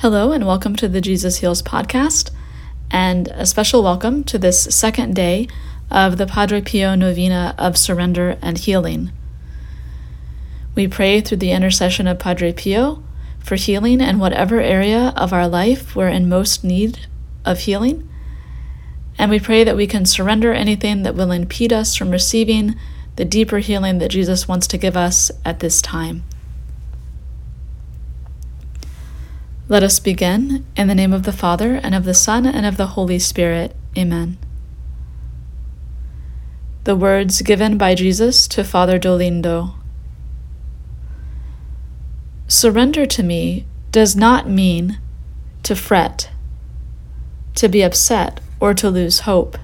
Hello, and welcome to the Jesus Heals podcast, and a special welcome to this second day of the Padre Pio Novena of Surrender and Healing. We pray through the intercession of Padre Pio for healing in whatever area of our life we're in most need of healing, and we pray that we can surrender anything that will impede us from receiving the deeper healing that Jesus wants to give us at this time. Let us begin in the name of the Father, and of the Son, and of the Holy Spirit. Amen. The words given by Jesus to Father Dolindo Surrender to me does not mean to fret, to be upset, or to lose hope.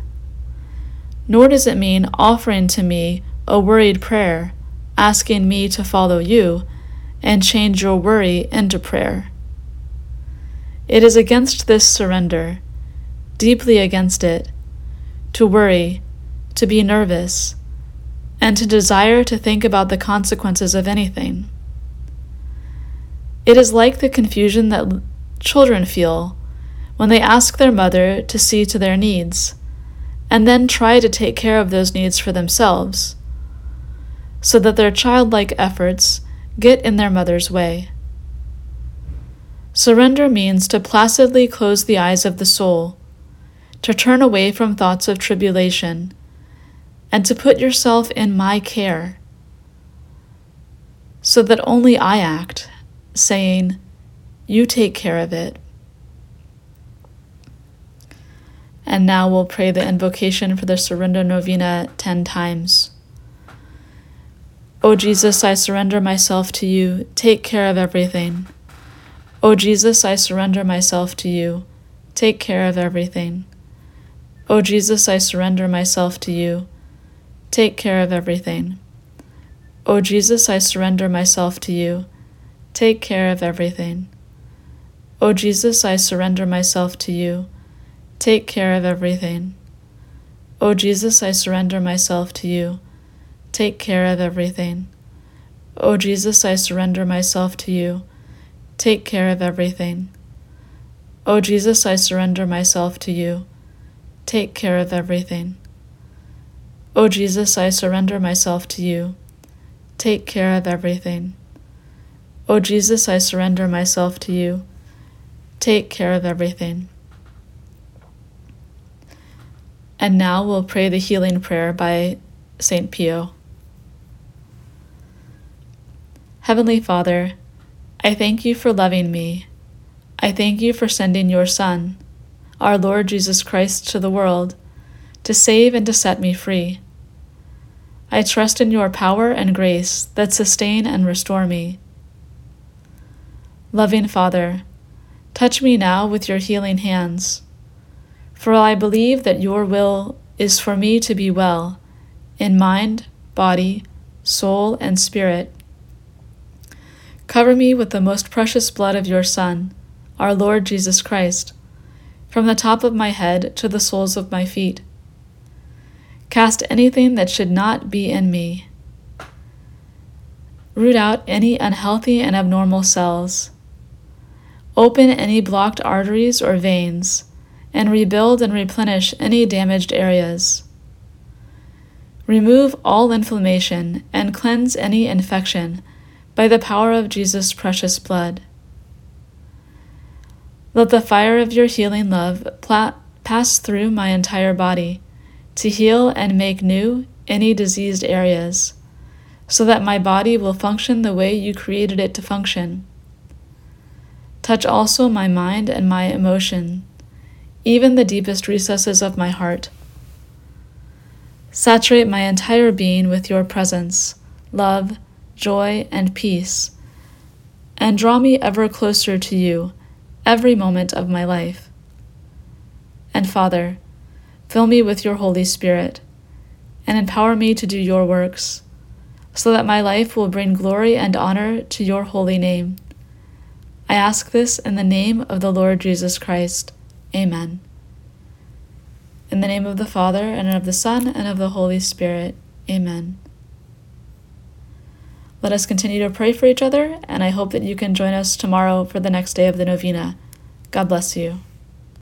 Nor does it mean offering to me a worried prayer, asking me to follow you and change your worry into prayer. It is against this surrender, deeply against it, to worry, to be nervous, and to desire to think about the consequences of anything. It is like the confusion that children feel when they ask their mother to see to their needs, and then try to take care of those needs for themselves, so that their childlike efforts get in their mother's way. Surrender means to placidly close the eyes of the soul, to turn away from thoughts of tribulation, and to put yourself in my care, so that only I act, saying, You take care of it. And now we'll pray the invocation for the Surrender Novena ten times. O Jesus, I surrender myself to you. Take care of everything. O Jesus, I surrender myself to you. Take care of everything. O Jesus, I surrender myself to you. Take care of everything. O Jesus, I surrender myself to you. Take care of everything. O Jesus, I surrender myself to you. Take care of everything. O Jesus, I surrender myself to you. Take care of everything. O Jesus, I surrender myself to you. Take care of everything. O Jesus, I surrender myself to you. Take care of everything. O Jesus, I surrender myself to you. Take care of everything. O Jesus, I surrender myself to you. Take care of everything. And now we'll pray the healing prayer by St. Pio. Heavenly Father, I thank you for loving me. I thank you for sending your Son, our Lord Jesus Christ, to the world to save and to set me free. I trust in your power and grace that sustain and restore me. Loving Father, touch me now with your healing hands, for I believe that your will is for me to be well in mind, body, soul, and spirit Cover me with the most precious blood of your Son, our Lord Jesus Christ, from the top of my head to the soles of my feet. Cast anything that should not be in me. Root out any unhealthy and abnormal cells. Open any blocked arteries or veins, and rebuild and replenish any damaged areas. Remove all inflammation and cleanse any infection by the power of Jesus' precious blood. Let the fire of your healing love pass through my entire body to heal and make new any diseased areas, so that my body will function the way you created it to function. Touch also my mind and my emotion, even the deepest recesses of my heart. Saturate my entire being with your presence, love, joy, and peace, and draw me ever closer to you every moment of my life. And Father, fill me with your Holy Spirit, and empower me to do your works, so that my life will bring glory and honor to your holy name. I ask this in the name of the Lord Jesus Christ. Amen. In the name of the Father, and of the Son, and of the Holy Spirit. Amen. Let us continue to pray for each other, and I hope that you can join us tomorrow for the next day of the novena. God bless you.